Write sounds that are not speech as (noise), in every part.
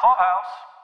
Courthouse.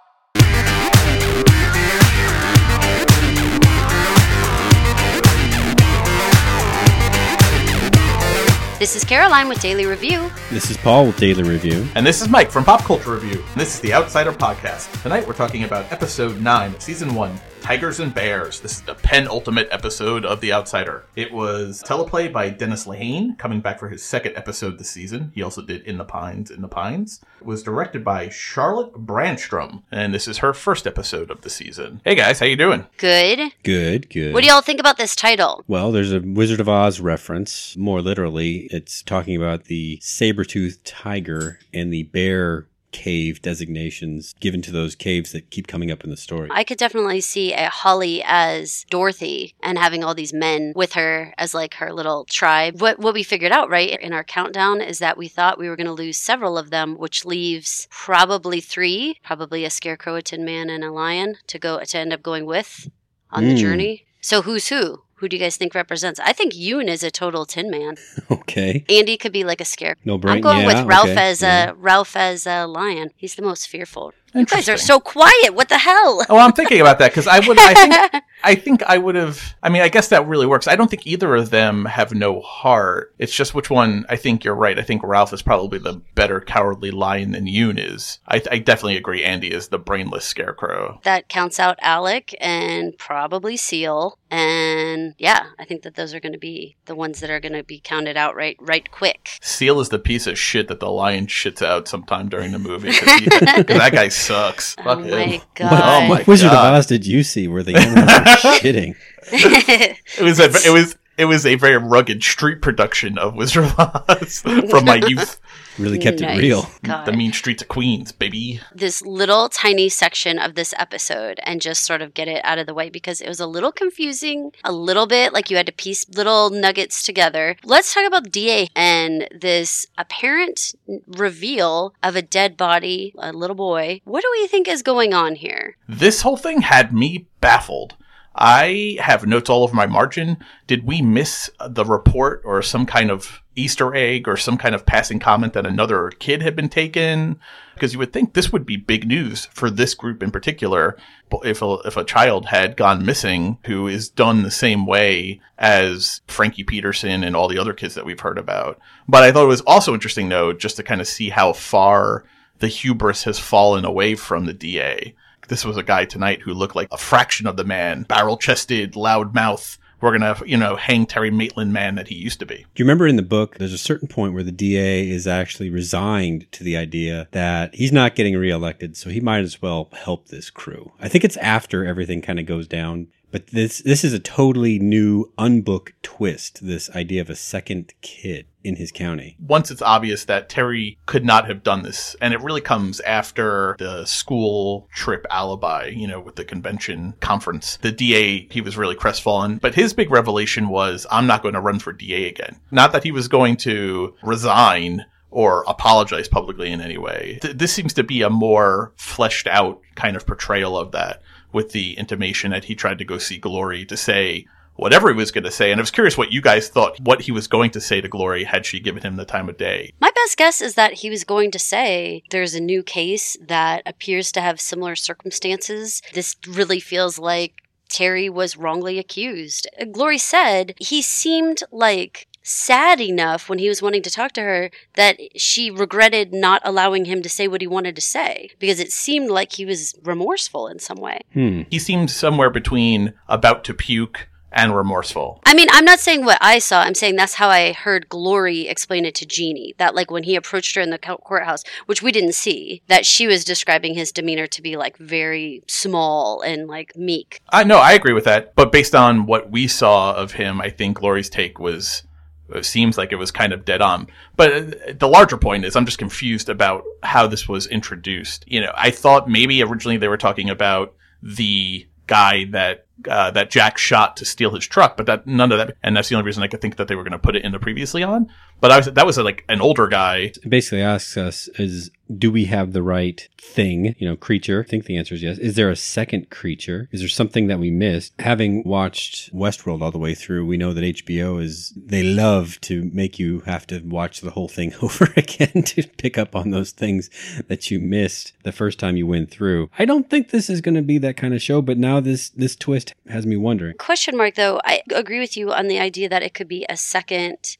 This is Caroline with Daily Review. This is Paul with Daily Review. And this is Mike from Pop Culture Review. And this is the Outsider Podcast. Tonight we're talking about episode 9 season 1 Tigers and Bears. This is the penultimate episode of The Outsider. It was teleplay by Dennis Lehane, coming back for his second episode this season. He also did In the Pines, In the Pines. It was directed by Charlotte Branstrom, and this is her first episode of the season. Hey guys, how you doing? Good. Good, good. What do y'all think about this title? well, there's a Wizard of Oz reference. More literally, it's talking about the saber-toothed tiger and the bear cave designations given to those caves that keep coming up in the story. I could definitely see a Holly as Dorothy and having all these men with her as like her little tribe. What what we figured out right in our countdown is that we thought we were going to lose several of them, which leaves probably three, probably a scarecrow, a tin man, and a lion to go to end up going with on the Hmm. journey. So who's who? Who do you guys think represents? I think Yoon is a total tin man. (laughs) okay. Andy could be like a scarecrow. No brain. I'm going yeah, with Ralph okay, as yeah. a Ralph as a lion. He's the most fearful. You guys are so quiet. What the hell? Oh, I'm thinking about that because I would. I think. (laughs) I think I would have. I mean, I guess that really works. I don't think either of them have no heart. It's just which one. I think you're right. I think Ralph is probably the better cowardly lion than Yoon is. I, I definitely agree. Andy is the brainless scarecrow. That counts out Alec and probably Seal. And yeah, I think that those are going to be the ones that are going to be counted out right, right quick. Seal is the piece of shit that the lion shits out sometime during the movie. 'cause he- (laughs) 'cause that guy sucks. Oh Fuck my him. God. Oh my what Wizard of Oz did you see where the animals were (laughs) shitting? It was a. It was. It was a very rugged street production of Wizard of Oz (laughs) from my youth. Really kept Nice. it real. God. The mean streets of Queens, baby. this little tiny section of this episode and just sort of get it out of the way because it was a little confusing, a little bit like you had to piece little nuggets together. Let's talk about DA and this apparent reveal of a dead body, a little boy. What do we think is going on here? This whole thing had me baffled. I have notes all over my margin. Did we miss the report or some kind of Easter egg or some kind of passing comment that another kid had been taken? Because you would think this would be big news for this group in particular. If a, if a child had gone missing who is done the same way as Frankie Peterson and all the other kids that we've heard about. But I thought it was also interesting though, just to kind of see how far the hubris has fallen away from the DA. This was a guy tonight who looked like a fraction of the man, barrel chested, loud mouth. We're gonna, you know, hang Terry Maitland man that he used to be. Do you remember in the book, there's a certain point where the DA is actually resigned to the idea that he's not getting reelected, so he might as well help this crew. I think it's after everything kind of goes down. But this this is a totally new unbook twist. This idea of a second kid in his county. Once it's obvious that Terry could not have done this, and it really comes after the school trip alibi, you know, with the convention conference. The DA, he was really crestfallen, but his big revelation was, I'm not going to run for DA again. Not that he was going to resign or apologize publicly in any way. Th- this seems to be a more fleshed out kind of portrayal of that with the intimation that he tried to go see Glory to say whatever he was going to say. And I was curious what you guys thought, what he was going to say to Glory had she given him the time of day. My best guess is that he was going to say there's a new case that appears to have similar circumstances. This really feels like Terry was wrongly accused. Glory said he seemed like sad enough when he was wanting to talk to her that she regretted not allowing him to say what he wanted to say because it seemed like he was remorseful in some way. Hmm. He seemed somewhere between about to puke and remorseful. I mean, I'm not saying what I saw. I'm saying that's how I heard Glory explain it to Jeannie. That, like, when he approached her in the courthouse, which we didn't see, that she was describing his demeanor to be, like, very small and, like, meek. I know, I agree with that. But based on what we saw of him, I think Glory's take was it seems like it was kind of dead on. But the larger point is I'm just confused about how this was introduced. You know, I thought maybe originally they were talking about the guy that uh, that Jack shot to steal his truck, but that none of that, and that's the only reason I could think that they were going to put it in the previously on. But I was, that was like an older guy. It basically asks us is do we have the right thing, you know, creature? I think the answer is yes. Is there a second creature? Is there something that we missed? Having watched Westworld all the way through, we know that HBO is, they love to make you have to watch the whole thing (laughs) over again to pick up on those things that you missed the first time you went through. I don't think this is going to be that kind of show, but now this, this twist has me wondering. Question mark though, I agree with you on the idea that it could be a second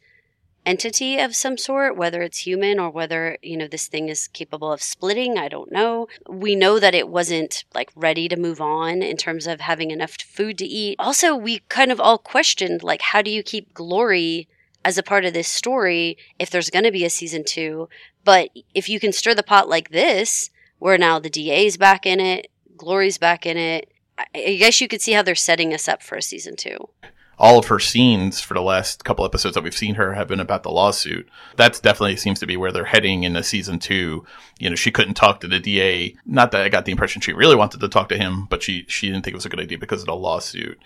entity of some sort, whether it's human or whether, you know, this thing is capable of splitting. I don't know. We know that it wasn't like ready to move on in terms of having enough food to eat. Also, we kind of all questioned like, how do you keep glory as a part of this story if there's going to be a season two? But if you can stir the pot like this, where now the DA's back in it, Glory's back in it, I guess you could see how they're setting us up for a season two all of her scenes for the last couple episodes that we've seen her have been about the lawsuit. That's definitely seems to be where they're heading in the season two. You know, she couldn't talk to the DA. Not that I got the impression she really wanted to talk to him, but she, she didn't think it was a good idea because of the lawsuit.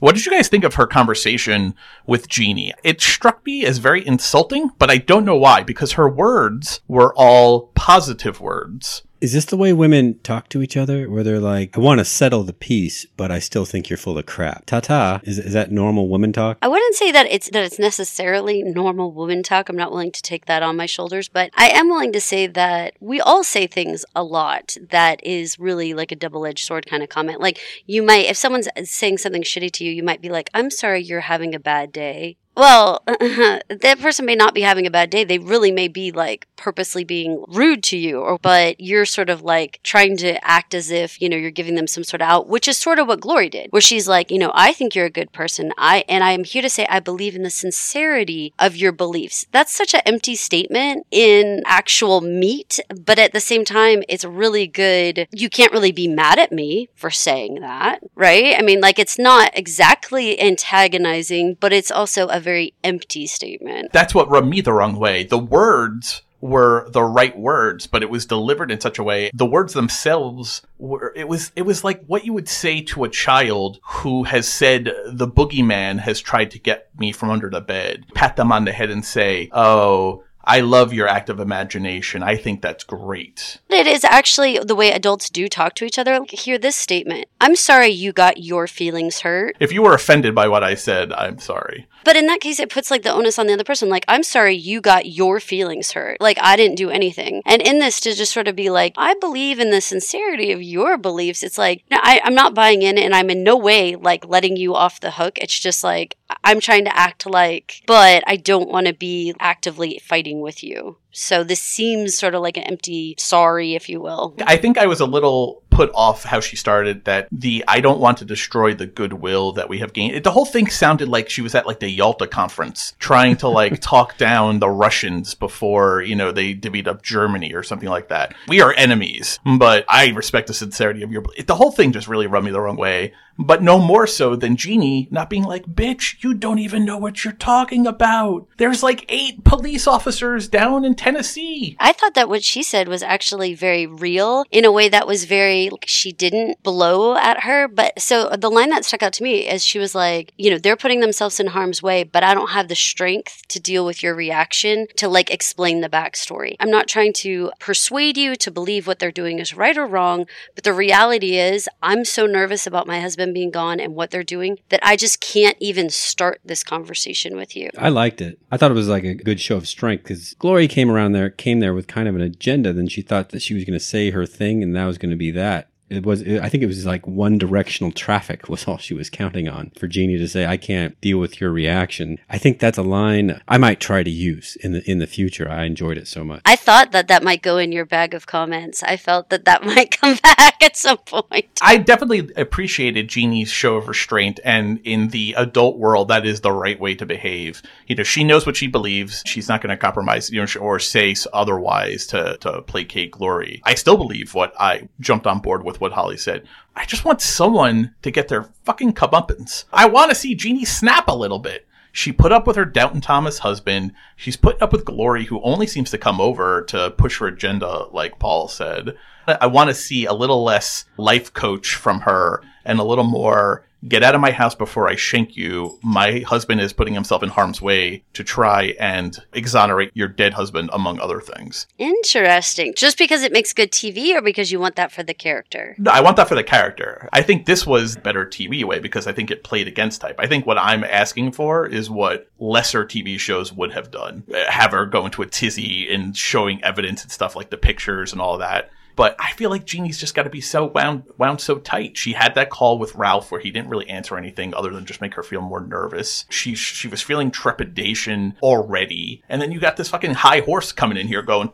What did you guys think of her conversation with Jeannie? It struck me as very insulting, but I don't know why, because her words were all positive words. Is this the way women talk to each other? Where they're like, I want to settle the peace, but I still think you're full of crap. Ta ta. Is, is that normal woman talk? I wouldn't say that it's that it's necessarily normal woman talk. I'm not willing to take that on my shoulders, but I am willing to say that we all say things a lot that is really like a double edged sword kind of comment. Like you might, if someone's saying something shitty to you, you might be like, I'm sorry you're having a bad day. Well, (laughs) that person may not be having a bad day. They really may be like purposely being rude to you, or but you're sort of like trying to act as if you know you're giving them some sort of out, which is sort of what Glory did, where she's like, you know, I think you're a good person. I and I am here to say I believe in the sincerity of your beliefs. That's such an empty statement in actual meat, but at the same time, it's really good. You can't really be mad at me for saying that, right? I mean, like it's not exactly antagonizing, but it's also a very empty statement. That's what rubbed me the wrong way. The words were the right words, but it was delivered in such a way. The words themselves were, it was, it was like what you would say to a child who has said, the boogeyman has tried to get me from under the bed. Pat them on the head and say, oh, I love your active imagination. I think that's great. It is actually the way adults do talk to each other. Hear this statement I'm sorry you got your feelings hurt. If you were offended by what I said, I'm sorry. But in that case, it puts like the onus on the other person. Like, I'm sorry you got your feelings hurt. Like, I didn't do anything. And in this, to just sort of be like, I believe in the sincerity of your beliefs. It's like, no, I, I'm not buying in and I'm in no way like letting you off the hook. It's just like, I'm trying to act like, but I don't want to be actively fighting with you. So this seems sort of like an empty sorry, if you will. I think I was a little put off how she started that the I don't want to destroy the goodwill that we have gained. The whole thing sounded like she was at like the Yalta conference trying to like (laughs) talk down the Russians before, you know, they divvied up Germany or something like that. We are enemies, but I respect the sincerity of your the whole thing just really rubbed me the wrong way. But no more so than Jeannie not being like, bitch, you don't even know what you're talking about. There's like eight police officers down in Tennessee. I thought that what she said was actually very real in a way that was very, she didn't blow at her. But so the line that stuck out to me is she was like, you know, they're putting themselves in harm's way, but I don't have the strength to deal with your reaction to like explain the backstory. I'm not trying to persuade you to believe what they're doing is right or wrong, but the reality is I'm so nervous about my husband being gone and what they're doing that I just can't even start this conversation with you. I liked it. I thought it was like a good show of strength because Glory came around there, came there with kind of an agenda. Then she thought that she was going to say her thing and that was going to be that it was i think it was like one directional traffic was all she was counting on for jeannie to say i can't deal with your reaction. I think that's a line i might try to use in the in the future. I enjoyed it so much. I thought that that might go in your bag of comments. I felt that that (laughs) might come back at some point. I definitely appreciated jeannie's show of restraint and in the adult world that is the right way to behave. You know she knows what she believes. She's not going to compromise you know or say otherwise to to placate glory. I still believe what i jumped on board with what Holly said. I just want someone to get their fucking comeuppance. I want to see Jeannie snap a little bit. She put up with her doubting Thomas husband. She's put up with Glory, who only seems to come over to push her agenda, like Paul said. I want to see a little less life coach from her and a little more get out of my house before I shank you. My husband is putting himself in harm's way to try and exonerate your dead husband, among other things. Interesting. Just because it makes good TV or because you want that for the character? No, I want that for the character. I think this was better TV way because I think it played against type. I think what I'm asking for is what lesser TV shows would have done. Have her go into a tizzy and showing evidence and stuff like the pictures and all that. But I feel like Jeannie's just got to be so wound wound so tight. She had that call with Ralph where he didn't really answer anything other than just make her feel more nervous. She she was feeling trepidation already, and then you got this fucking high horse coming in here going.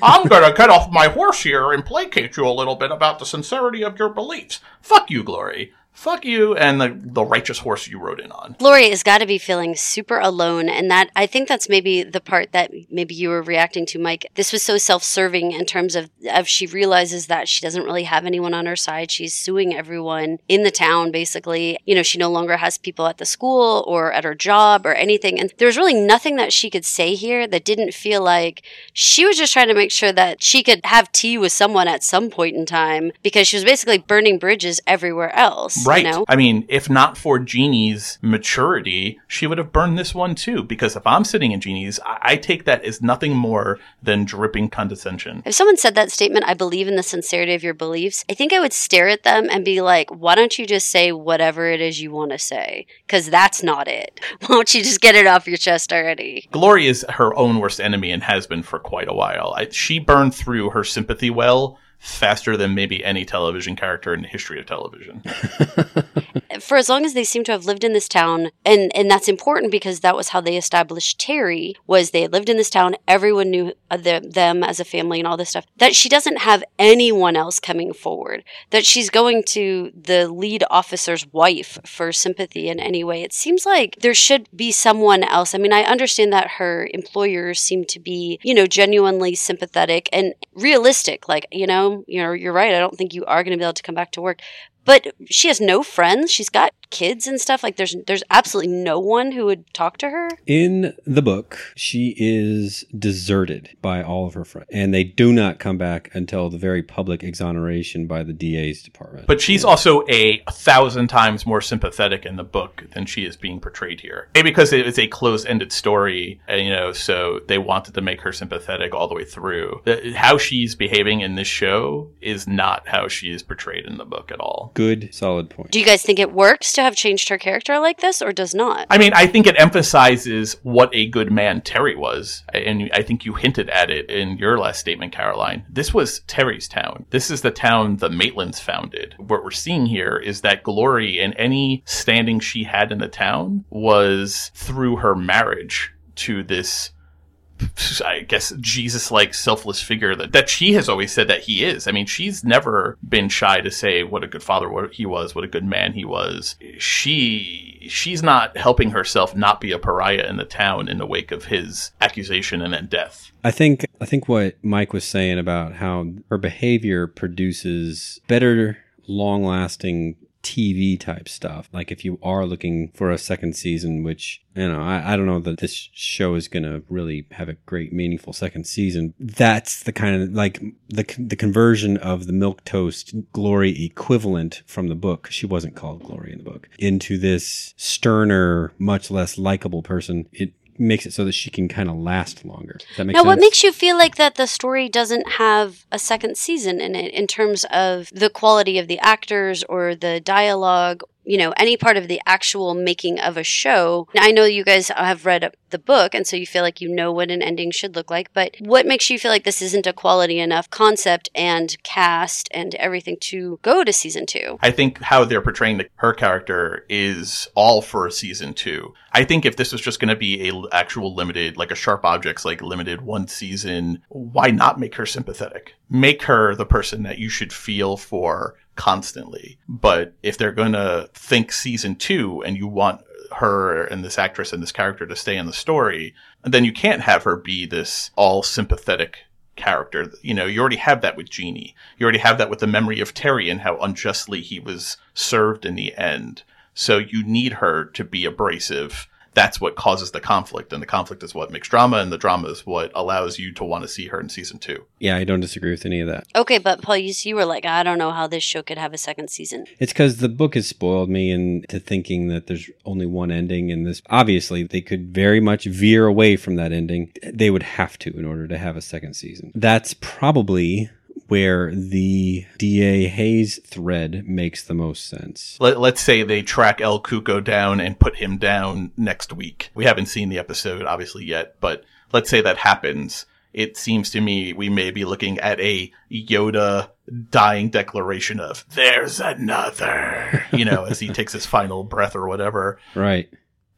I'm gonna get off my horse here and placate you a little bit about the sincerity of your beliefs. Fuck you, Glory fuck you and the, the righteous horse you rode in on. Glory has got to be feeling super alone. And that, I think that's maybe the part that maybe you were reacting to, Mike. This was so self serving in terms of, of she realizes that she doesn't really have anyone on her side. She's suing everyone in the town, basically. You know, she no longer has people at the school or at her job or anything. And there's really nothing that she could say here that didn't feel like she was just trying to make sure that she could have tea with someone at some point in time because she was basically burning bridges everywhere else. Right. You know? I mean, if not for Jeannie's maturity, she would have burned this one too. Because if I'm sitting in Jeannie's, I, I take that as nothing more than dripping condescension. If someone said that statement, I believe in the sincerity of your beliefs, I think I would stare at them and be like, why don't you just say whatever it is you want to say? Because that's not it. (laughs) Why don't you just get it off your chest already? Glory is her own worst enemy and has been for quite a while. I, she burned through her sympathy well faster than maybe any television character in the history of television. (laughs) For as long as they seem to have lived in this town, and and that's important because that was how they established Terry was they lived in this town. Everyone knew uh, the, them as a family and all this stuff. That she doesn't have anyone else coming forward. That she's going to the lead officer's wife for sympathy in any way. It seems like there should be someone else. I mean, I understand that her employers seem to be, you know, genuinely sympathetic and realistic. Like, you know, you know, you're right. I don't think you are going to be able to come back to work but she has no friends. She's got kids and stuff. Like there's there's absolutely no one who would talk to her. In the book, she is deserted by all of her friends, and they do not come back until the very public exoneration by the DA's department. But she's also a, thousand times more sympathetic in the book than she is being portrayed here. Maybe because it's a close-ended story, and, you know, so they wanted to make her sympathetic all the way through. The, how she's behaving in this show is not how she is portrayed in the book at all. Good, solid point. Do you guys think it works to have changed her character like this, or does not? I mean, I think it emphasizes what a good man Terry was. And I think you hinted at it in your last statement, Caroline. This was Terry's town. This is the town the Maitlands founded. What we're seeing here is that Glory and any standing she had in the town was through her marriage to this I guess Jesus like selfless figure that, that she has always said that he is. I mean, she's never been shy to say what a good father he was, what a good man he was. She she's not helping herself not be a pariah in the town in the wake of his accusation and then death. I think I think what Mike was saying about how her behavior produces better long lasting TV type stuff. Like if you are looking for a second season, which, you know, I, I don't know that this show is going to really have a great, meaningful second season. That's the kind of like the, the conversion of the milk toast glory equivalent from the book. She wasn't called glory in the book into this sterner, much less likable person. It makes it so that she can kind of last longer. Does that make now, sense? what makes you feel like that the story doesn't have a second season in it in terms of the quality of the actors or the dialogue you know, any part of the actual making of a show. I know you guys have read the book, and so you feel like you know what an ending should look like, but what makes you feel like this isn't a quality enough concept and cast and everything to go to season two? I think how they're portraying the, her character is all for season two. I think if this was just going to be a actual limited, like a Sharp Objects, like limited one season, why not make her sympathetic? Make her the person that you should feel for constantly. But if they're going to think season two and you want her and this actress and this character to stay in the story, then you can't have her be this all sympathetic character. You know, you already have that with Jeannie. You already have that with the memory of Terry and how unjustly he was served in the end. So you need her to be abrasive that's what causes the conflict, and the conflict is what makes drama, and the drama is what allows you to want to see her in season two. Yeah, I don't disagree with any of that. Okay, but Paul, you, you were like, I don't know how this show could have a second season. It's because the book has spoiled me into thinking that there's only one ending, and this obviously they could very much veer away from that ending. They would have to in order to have a second season. That's probably where the DA Hayes thread makes the most sense. Let, us say they track El Cuco down and put him down next week. We haven't seen the episode obviously yet, but let's say that happens. It seems to me we may be looking at a Yoda dying declaration of "There's another," you know, as he takes his final breath or whatever. (laughs) Right.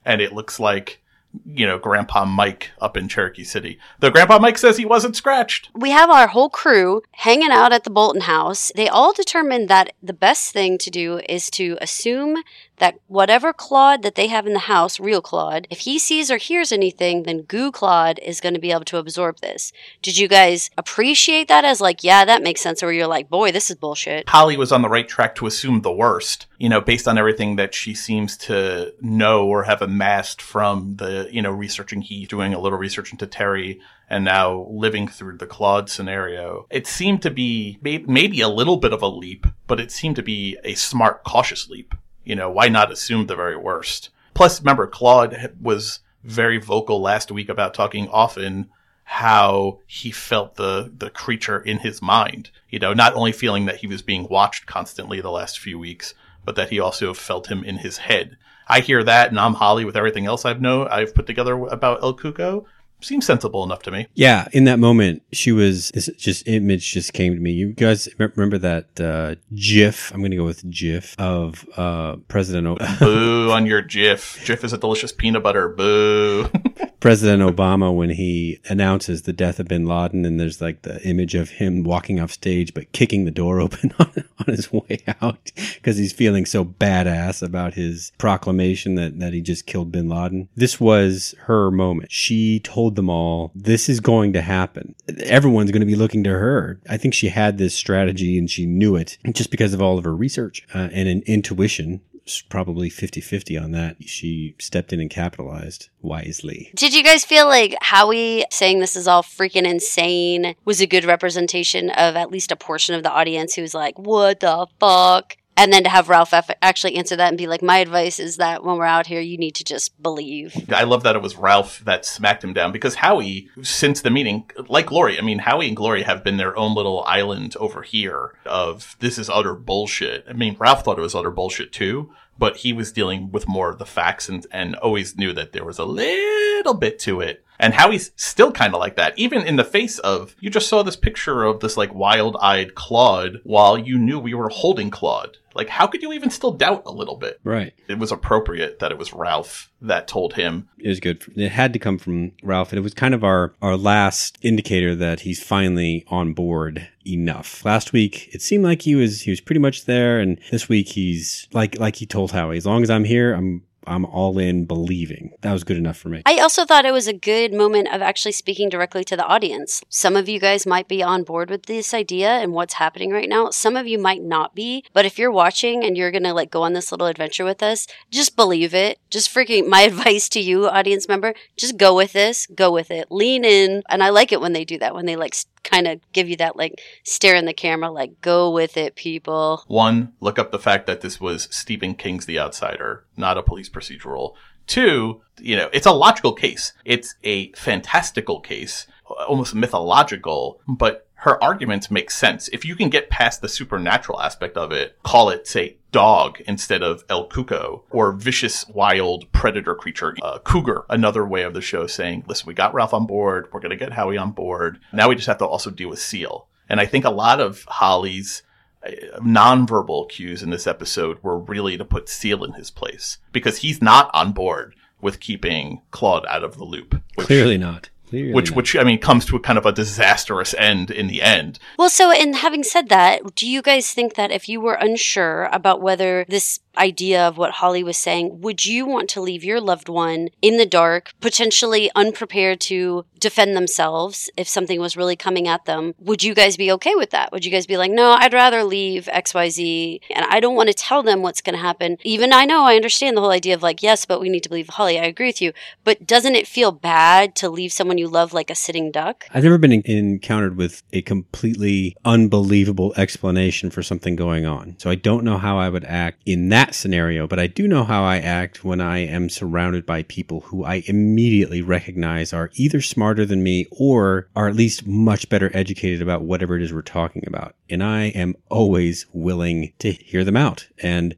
And it looks like you know, Grandpa Mike up in Cherokee City. Though Grandpa Mike says he wasn't scratched. We have our whole crew hanging out at the Bolton house. They all determined that the best thing to do is to assume that whatever Claude that they have in the house, real Claude, if he sees or hears anything, then Goo Claude is going to be able to absorb this. Did you guys appreciate that as like, yeah, that makes sense? Or you're like, boy, this is bullshit? Holly was on the right track to assume the worst, you know, based on everything that she seems to know or have amassed from the, you know, researching he doing a little research into Terry and now living through the Claude scenario. It seemed to be maybe a little bit of a leap, but it seemed to be a smart, cautious leap. You know, why not assume the very worst? Plus, remember, Claude was very vocal last week about talking often how he felt the the creature in his mind. You know, not only feeling that he was being watched constantly the last few weeks, but that he also felt him in his head. I hear that, and I'm Holly with everything else I've know I've put together about El Cuco seems sensible enough to me. Yeah, in that moment, she was this just image just came to me. You guys remember that uh, GIF? I'm going to go with GIF of uh, President. O- (laughs) Boo on your GIF. GIF is a delicious peanut butter. Boo. (laughs) President Obama when he announces the death of Bin Laden, and there's like the image of him walking off stage but kicking the door (laughs) open on, on his way out because he's feeling so badass about his proclamation that that he just killed Bin Laden. This was her moment. She told them all, "This is going to happen. Everyone's going to be looking to her." I think she had this strategy and she knew it just because of all of her research uh, and an intuition probably 50-50 on that. She stepped in and capitalized wisely. Did you guys feel like Howie saying this is all freaking insane was a good representation of at least a portion of the audience who was like, "What the fuck?" And then to have Ralph actually answer that and be like, "My advice is that when we're out here, you need to just believe." I love that it was Ralph that smacked him down because Howie, since the meeting, like Glory, I mean, Howie and Glory have been their own little island over here of this is utter bullshit. I mean, Ralph thought it was utter bullshit too, but he was dealing with more of the facts and and always knew that there was a little bit to it and Howie's still kind of like that, even in the face of, you just saw this picture of this like wild eyed Claude while you knew we were holding Claude. Like, how could you even still doubt a little bit? Right. It was appropriate that it was Ralph that told him. It was good. It had to come from Ralph. And it was kind of our, our last indicator that he's finally on board enough. Last week, it seemed like he was, he was pretty much there. And this week, he's like, like he told Howie, as long as I'm here, I'm I'm all in believing. That was good enough for me. I also thought it was a good moment of actually speaking directly to the audience. Some of you guys might be on board with this idea and what's happening right now. Some of you might not be. But if you're watching and you're going to like go on this little adventure with us, just believe it. Just freaking my (laughs) advice to you, audience member, just go with this, go with it. Lean in. And I like it when they do that, when they like kind of give you that like stare in the camera, like go with it, people. One, look up the fact that this was Stephen King's The Outsider, not a police procedural. Two, you know, it's a logical case. It's a fantastical case, almost mythological, but her arguments make sense. If you can get past the supernatural aspect of it, call it, say, dog instead of El Cuco, or vicious, wild predator creature, uh, cougar, another way of the show saying, listen, we got Ralph on board, we're going to get Howie on board. Now we just have to also deal with Seal. And I think a lot of Holly's uh, nonverbal cues in this episode were really to put Seal in his place because he's not on board with keeping Claude out of the loop. Clearly not Clearly which not. which I mean comes to a kind of a disastrous end in the end. Well, so, and having said that, do you guys think that if you were unsure about whether this idea of what Holly was saying, would you want to leave your loved one in the dark, potentially unprepared to defend themselves if something was really coming at them? Would you guys be okay with that? Would you guys be like, no, I'd rather leave XYZ and I don't want to tell them what's going to happen? Even I know, I understand the whole idea of like, yes, but we need to believe Holly. I agree with you. But doesn't it feel bad to leave someone you love like a sitting duck? I've never been en- encountered with a completely unbelievable explanation for something going on. So I don't know how I would act in that scenario, but I do know how I act when I am surrounded by people who I immediately recognize are either smarter than me or are at least much better educated about whatever it is we're talking about. And I am always willing to hear them out and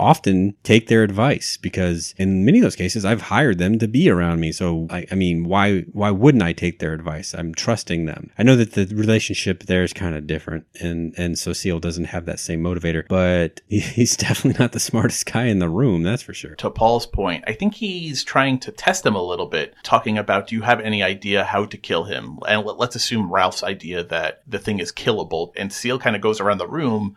often take their advice because in many of those cases I've hired them to be around me. So I, I mean, why why wouldn't I take their advice? I'm trusting them. I know that the relationship there is kind of different, and and so Seal doesn't have that same motivator, but he- (laughs) he's definitely not the smartest guy in the room. That's for sure. To Paul's point, I think he's trying to test him a little bit, talking about do you have any idea how to kill him? And let- let's assume Ralph's idea that the thing is killable. And Seal kind of goes around the room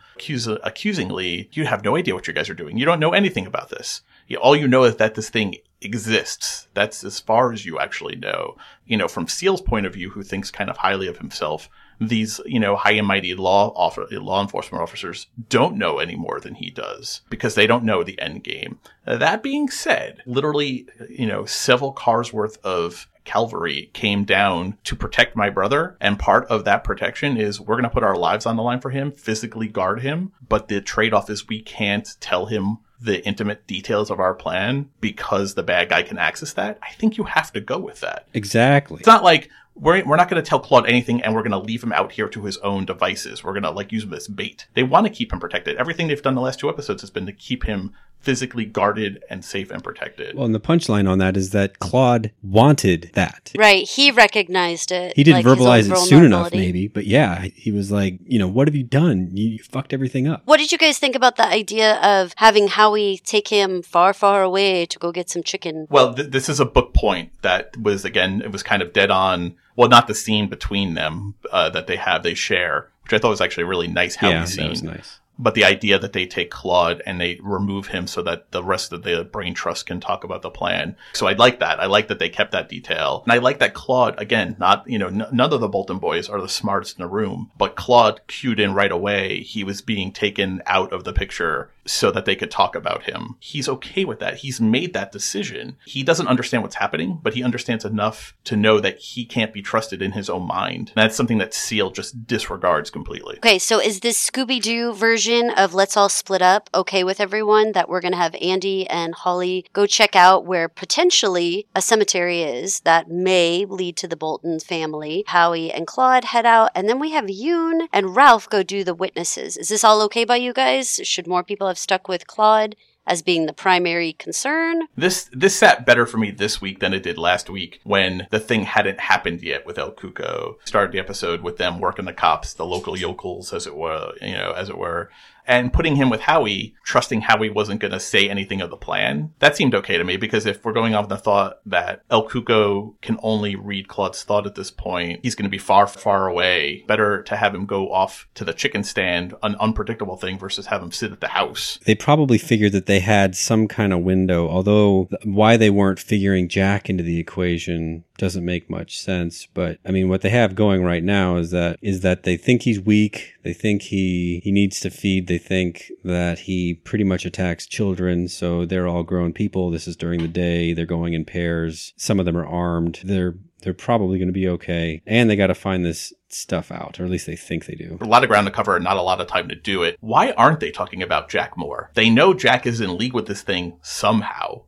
accusingly, you have no idea what you guys are doing. You don't know anything about this. All you know is that this thing exists. That's as far as you actually know. You know, from Seal's point of view, who thinks kind of highly of himself, these, you know, high and mighty law offer, law enforcement officers don't know any more than he does because they don't know the end game. That being said, literally, you know, several cars worth of cavalry came down to protect my brother. And part of that protection is we're going to put our lives on the line for him, physically guard him. But the trade off is we can't tell him the intimate details of our plan because the bad guy can access that. I think you have to go with that. Exactly. It's not like we're, we're not going to tell Claude anything and we're going to leave him out here to his own devices. We're going to like use him as bait. They want to keep him protected. Everything they've done the last two episodes has been to keep him physically guarded and safe and protected. Well, and the punchline on that is that Claude wanted that. Right. He recognized it. He didn't like verbalize it soon enough, maybe, but yeah, he was like, you know, what have you done? You, you fucked everything up. What did you guys think about the idea of having Howie take him far, far away to go get some chicken? Well, th- this is a book point that was again, it was kind of dead on. Well, not the scene between them uh, that they have, they share, which I thought was actually a really nice Howie yeah, scene. that was nice. But the idea that they take Claude and they remove him so that the rest of the brain trust can talk about the plan. So I like that. I like that they kept that detail. And I like that Claude, again, not, you know, n- none of the Bolton boys are the smartest in the room, but Claude cued in right away. He was being taken out of the picture so that they could talk about him. He's okay with that. He's made that decision. He doesn't understand what's happening, but he understands enough to know that he can't be trusted in his own mind. And that's something that Seal just disregards completely. Okay, so is this Scooby Doo version of Let's All Split Up okay with everyone that we're going to have Andy and Holly go check out where potentially a cemetery is that may lead to the Bolton family? Howie and Claude head out, and then we have Yoon and Ralph go do the witnesses. Is this all okay by you guys? Should more people have stuck with Claude? As being the primary concern. This this sat better for me this week than it did last week when the thing hadn't happened yet with El Cuco. Started the episode with them working the cops, the local yokels, as it were, you know, as it were, and putting him with Howie, trusting Howie wasn't going to say anything of the plan. That seemed okay to me because if we're going off the thought that El Cuco can only read Claude's thought at this point, he's going to be far, far away. Better to have him go off to the chicken stand, an unpredictable thing, versus have him sit at the house. They probably figured that they had some kind of window, although why they weren't figuring Jack into the equation doesn't make much sense. But I mean, what they have going right now is that is that they think he's weak. They think he he needs to feed. They think that he pretty much attacks children. So they're all grown people. This is during the day. They're going in pairs. Some of them are armed. They're they're probably going to be okay. And they got to find this stuff out, or at least they think they do. a lot of ground to cover and not a lot of time to do it. Why aren't they talking about Jack more? They know Jack is in league with this thing somehow.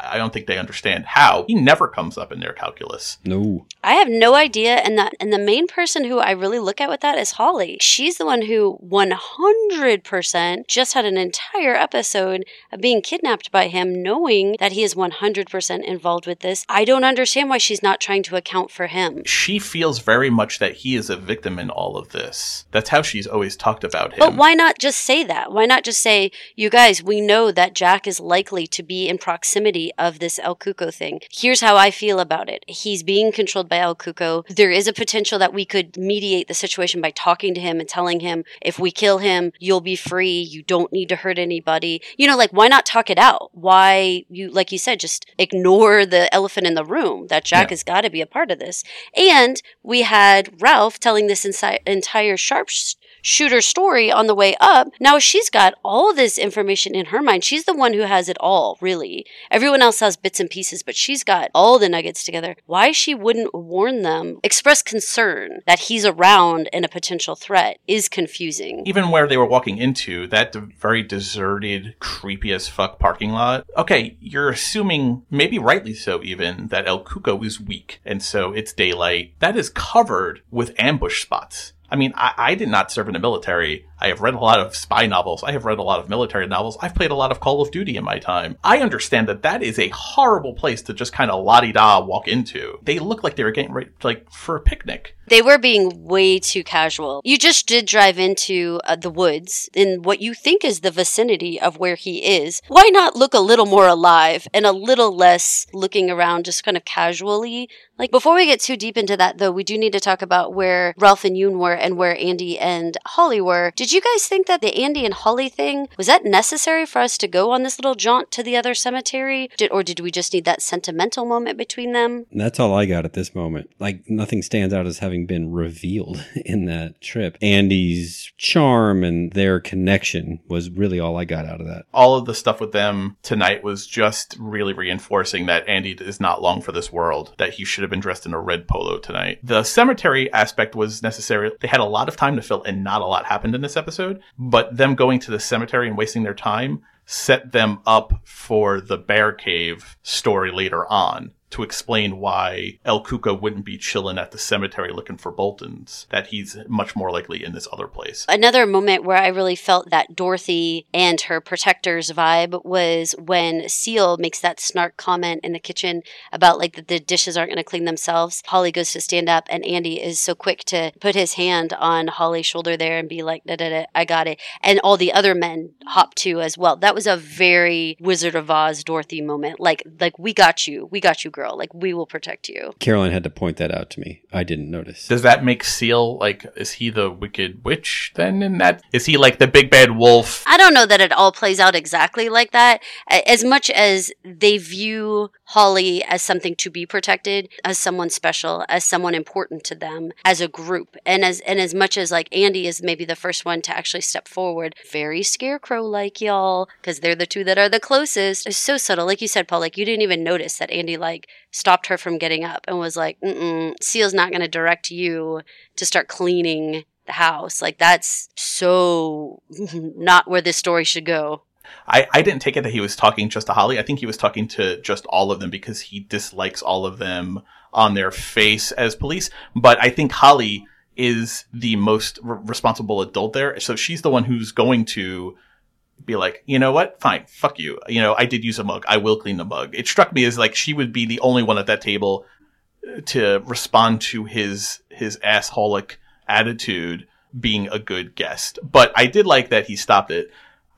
I don't think they understand how. He never comes up in their calculus. No. I have no idea, and that and the main person who I really look at with that is Holly. She's the one who one hundred percent just had an entire episode of being kidnapped by him, knowing that he is one hundred percent involved with this. I don't understand why she's not trying to account for him. She feels very much that he is a victim in all of this. That's how she's always talked about him. But why not just say that? Why not just say, you guys, we know that Jack is likely to be in proximity proximity of this El Cuco thing. Here's how I feel about it. He's being controlled by El Cuco. There is a potential that we could mediate the situation by talking to him and telling him, if we kill him, you'll be free. You don't need to hurt anybody. You know, like, why not talk it out? Why you, like you said, just ignore the elephant in the room that Jack Yeah. has got to be a part of this. And we had Ralph telling this insi- entire sharpshooter story on the way up. Now she's got all this information in her mind. She's the one who has it all, really. Everyone else has bits and pieces, but she's got all the nuggets together. Why she wouldn't warn them, express concern that he's around and a potential threat is confusing. even where they were walking into that very deserted, creepy as fuck parking lot. Okay, you're assuming, maybe rightly so, even that El Cuco is weak, and so it's daylight. That is covered with ambush spots. I mean, I, I did not serve in the military. I have read a lot of spy novels. I have read a lot of military novels. I've played a lot of Call of Duty in my time. I understand that that is a horrible place to just kind of la-di-da walk into. They look like they were getting ready, like, for a picnic. They were being way too casual. You just did drive into uh, the woods in what you think is the vicinity of where he is. Why not look a little more alive and a little less looking around just kind of casually? Like, before we get too deep into that, though, we do need to talk about where Ralph and Yoon were and where Andy and Holly were. Did you guys think that the Andy and Holly thing was that necessary for us to go on this little jaunt to the other cemetery? Did, or did we just need that sentimental moment between them? That's all I got at this moment. Like nothing stands out as having been revealed (laughs) in that trip. Andy's charm and their connection was really all I got out of that. all of the stuff with them tonight was just really reinforcing that Andy is not long for this world, that he should have been dressed in a red polo tonight. The cemetery aspect was necessary. They had a lot of time to fill and not a lot happened in this episode, but them going to the cemetery and wasting their time set them up for the bear cave story later on to explain why El Cuco wouldn't be chilling at the cemetery looking for Boltons, that he's much more likely in this other place. Another moment where I really felt that Dorothy and her protectors vibe was when Seal makes that snark comment in the kitchen about like that the dishes aren't going to clean themselves. Holly goes to stand up, and Andy is so quick to put his hand on Holly's shoulder there and be like, da, da, da, I got it. And all the other men hop to as well. That was a very Wizard of Oz Dorothy moment. Like, like we got you, we got you, girl. Like we will protect you. Caroline had to point that out to me. I didn't notice. Does that make Seal like is he the wicked witch then in that is he like the big bad wolf? I don't know that it all plays out exactly like that. As much as they view Holly as something to be protected, as someone special, as someone important to them, as a group, and as and as much as like Andy is maybe the first one to actually step forward, very scarecrow like y'all, because they're the two that are the closest. It's so subtle, like you said, Paul. Like you didn't even notice that Andy like stopped her from getting up and was like, Mm-mm, "Seal's not going to direct you to start cleaning." The house, like that's so (laughs) not where this story should go. I, I didn't take it that he was talking just to Holly. I think he was talking to just all of them because he dislikes all of them on their face as police. But I think Holly is the most responsible adult there. So she's the one who's going to be like, you know what? Fine. Fuck you. You know, I did use a mug. I will clean the mug. It struck me as like she would be the only one at that table uh, to respond to his, his assholic attitude being a good guest. But I did like that he stopped it.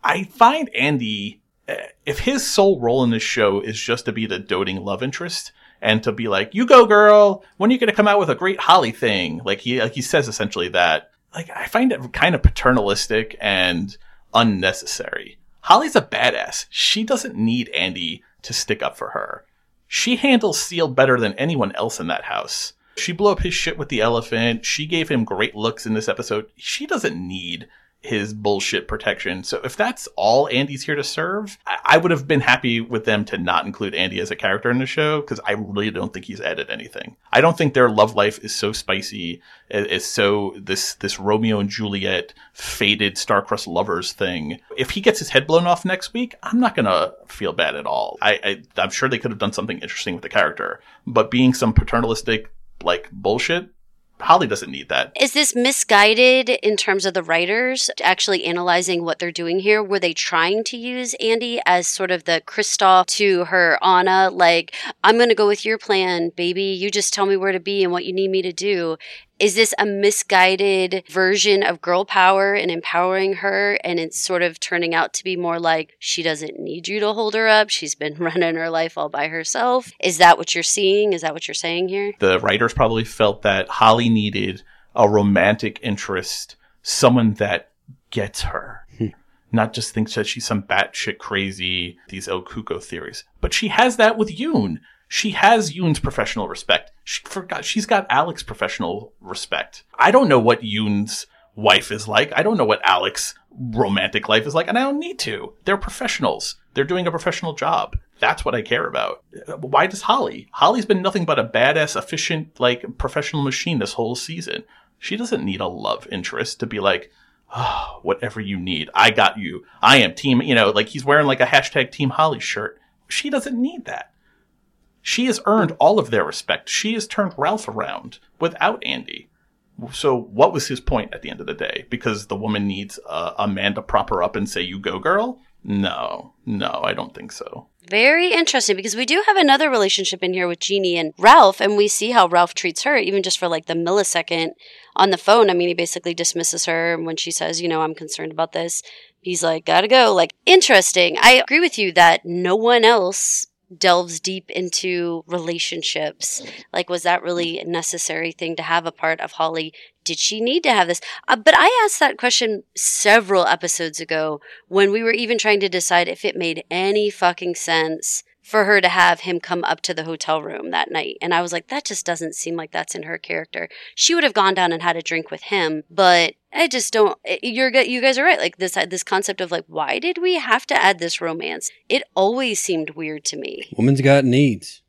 I find Andy, eh, if his sole role in this show is just to be the doting love interest and to be like, "You go, girl. When are you going to come out with a great Holly thing?" Like he, like he says essentially that. Like I find it kind of paternalistic and unnecessary. Holly's a badass. She doesn't need Andy to stick up for her. She handles Seal better than anyone else in that house. She blew up his shit with the elephant. She gave him great looks in this episode. She doesn't need his bullshit protection. So if that's all Andy's here to serve, I, I would have been happy with them to not include Andy as a character in the show because I really don't think he's added anything. I don't think their love life is so spicy, is so this this Romeo and Juliet faded star-crossed lovers thing. If he gets his head blown off next week, I'm not gonna feel bad at all. I, I I'm sure they could have done something interesting with the character, but being some paternalistic like bullshit. Holly doesn't need that. Is this misguided in terms of the writers actually analyzing what they're doing here? Were they trying to use Andy as sort of the Kristoff to her Anna? Like, I'm going to go with your plan, baby. You just tell me where to be and what you need me to do. Is this a misguided version of girl power and empowering her? And it's sort of turning out to be more like she doesn't need you to hold her up. She's been (laughs) running her life all by herself. Is that what you're seeing? Is that what you're saying here? The writers probably felt that Holly needed a romantic interest, someone that gets her. Hmm. Not just thinks that she's some batshit crazy, these El Cuco theories. But she has that with Yoon. She has Yoon's professional respect. She forgot she's got Alec's professional respect. I don't know what Yoon's wife is like. I don't know what Alec's romantic life is like, and I don't need to. They're professionals. They're doing a professional job. That's what I care about. Why does Holly? Holly's been nothing but a badass, efficient, like professional machine this whole season. She doesn't need a love interest to be like, oh, whatever you need, I got you. I am team, you know, like he's wearing like a hashtag Team Holly shirt. She doesn't need that. She has earned all of their respect. She has turned Ralph around without Andy. So what was his point at the end of the day? Because the woman needs uh, a man to prop her up and say, you go girl? No, no, I don't think so. Very interesting because we do have another relationship in here with Jeannie and Ralph, and we see how Ralph treats her, even just for like the millisecond on the phone. I mean, he basically dismisses her when she says, you know, I'm concerned about this. He's like, gotta go. Like, interesting. I agree with you that no one else delves deep into relationships. Like, was that really a necessary thing to have a part of Holly? Did she need to have this? Uh, but I asked that question several episodes ago when we were even trying to decide if it made any fucking sense for her to have him come up to the hotel room that night. And I was like, that just doesn't seem like that's in her character. She would have gone down and had a drink with him, but I just don't. Eh, you're you guys are right. Like this this concept of like, why did we have to add this romance? It always seemed weird to me. Woman's got needs.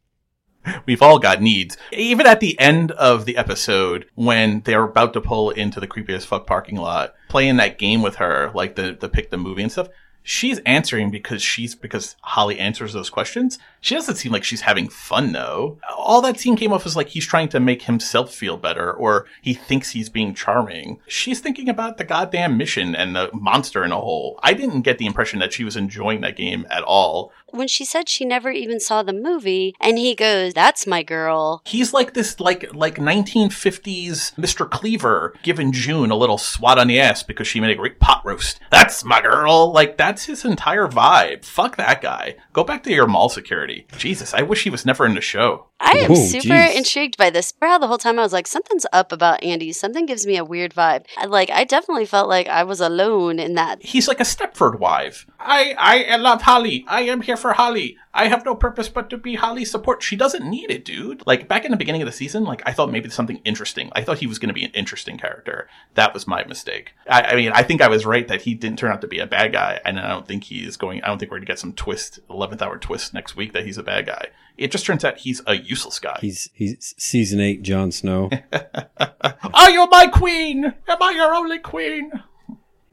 We've all got needs. Even at the end of the episode, when they're about to pull into the creepiest fuck parking lot, playing that game with her, like the the pick the movie and stuff, she's answering because she's because Holly answers those questions. She doesn't seem like she's having fun though. All that scene came off as like he's trying to make himself feel better or he thinks he's being charming. She's thinking about the goddamn mission and the monster in a hole. I didn't get the impression that she was enjoying that game at all. When she said she never even saw the movie and he goes, "That's my girl." He's like this like like 1950s Mr. Cleaver giving June a little swat on the ass because she made a great pot roast. That's my girl. Like that's his entire vibe. Fuck that guy. Go back to your mall security. Jesus, I wish he was never in the show. I am Ooh, super jeez. intrigued by this. For how the whole time I was like, something's up about Andy. Something gives me a weird vibe. I, like, I definitely felt like I was alone in that. He's like a Stepford wife. I, I love Holly. I am here for Holly. I have no purpose but to be Holly's support. She doesn't need it, dude. Like back in the beginning of the season, like I thought maybe something interesting. I thought he was going to be an interesting character. That was my mistake. I, I mean, I think I was right that he didn't turn out to be a bad guy, and I don't think he is going. I don't think we're going to get some twist, eleventh hour twist next week that he's a bad guy. It just turns out he's a useless guy. He's he's season eight Jon Snow. (laughs) Are you my queen? Am I your only queen?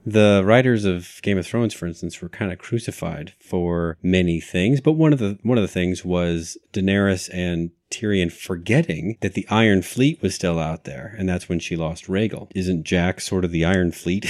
The writers of Game of Thrones, for instance, were kind of crucified for many things, but one of the one of the things was Daenerys and Tyrion forgetting that the Iron Fleet was still out there, and that's when she lost Rhaegal. Isn't Jack sort of the Iron Fleet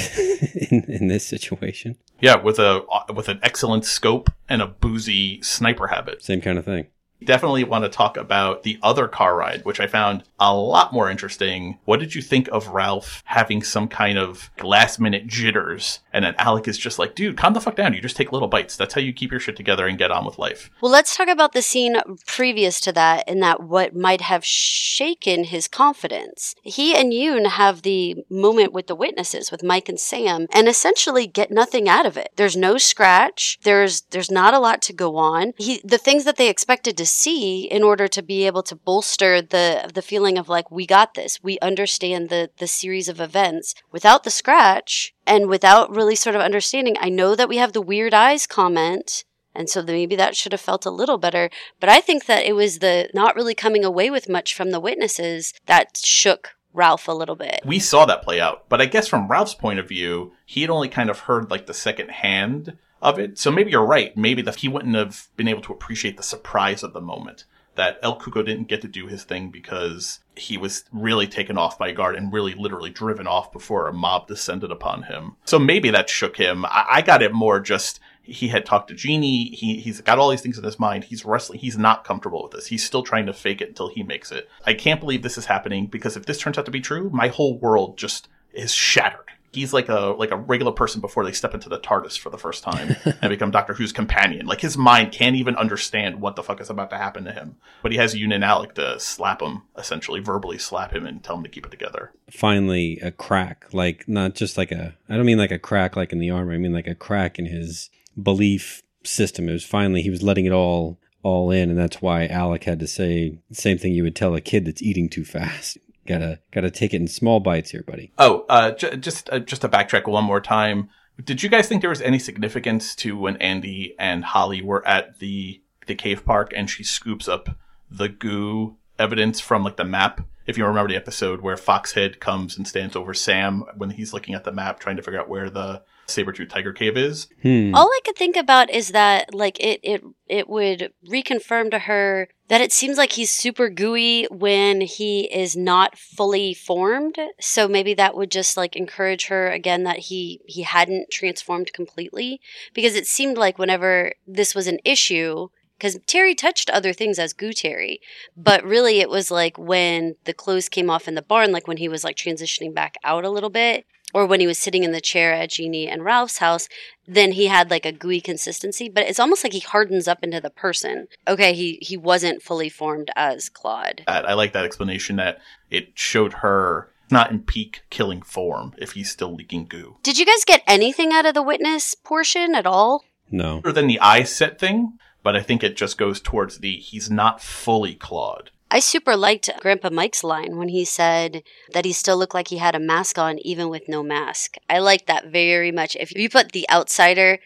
(laughs) in, in this situation? Yeah, with a with an excellent scope and a boozy sniper habit. Same kind of thing. Definitely want to talk about the other car ride, which I found a lot more interesting. What did you think of Ralph having some kind of last minute jitters? And then Alec is just like, dude, calm the fuck down. You just take little bites. That's how you keep your shit together and get on with life. Well, let's talk about the scene previous to that and that what might have shaken his confidence. He and Yoon have the moment with the witnesses, with Mike and Sam, and essentially get nothing out of it. There's no scratch. There's there's not a lot to go on. He the things that they expected to see in order to be able to bolster the the feeling of like we got this. We understand the the series of events without the scratch and without really sort of understanding. I know that we have the weird eyes comment and so maybe that should have felt a little better. But I think that it was the not really coming away with much from the witnesses that shook Ralph a little bit. We saw that play out, but I guess from Ralph's point of view, he had only kind of heard like the second hand of it. So maybe you're right. Maybe that he wouldn't have been able to appreciate the surprise of the moment. That El Cuco didn't get to do his thing because he was really taken off by guard and really literally driven off before a mob descended upon him. So maybe that shook him. I, I got it more just he had talked to Jeannie. He, he's got all these things in his mind. He's wrestling. He's not comfortable with this. He's still trying to fake it until he makes it. I can't believe this is happening because if this turns out to be true, my whole world just is shattered. He's like a like a regular person before they step into the TARDIS for the first time (laughs) and become Doctor Who's companion. Like his mind can't even understand what the fuck is about to happen to him. But he has Yoon and Alec to slap him, essentially verbally slap him and tell him to keep it together. Finally, a crack, like not just like a, I don't mean like a crack like in the armor. I mean like a crack in his belief system. It was finally, he was letting it all all in, and that's why Alec had to say the same thing you would tell a kid that's eating too fast. Gotta gotta take it in small bites here, buddy. Oh, uh, j- just uh, just to backtrack one more time. Did you guys think there was any significance to when Andy and Holly were at the the cave park and she scoops up the goo evidence from like the map? If you remember the episode where Foxhead comes and stands over Sam when he's looking at the map trying to figure out where the saber-tooth tiger cave is. Hmm. All I could think about is that like it it it would reconfirm to her that it seems like he's super gooey when he is not fully formed. So maybe that would just like encourage her again that he he hadn't transformed completely because it seemed like whenever this was an issue because Terry touched other things as Goo Terry, but really it was like when the clothes came off in the barn, like when he was like transitioning back out a little bit, or when he was sitting in the chair at Jeannie and Ralph's house, then he had like a gooey consistency, but it's almost like he hardens up into the person. Okay, he he wasn't fully formed as Claude. That I like that explanation that it showed her not in peak killing form if he's still leaking goo. Did you guys get anything out of the witness portion at all? No. Other than the eye set thing, but I think it just goes towards the he's not fully Claude. I super liked Grandpa Mike's line when he said that he still looked like he had a mask on even with no mask. I like that very much. If you put the outsider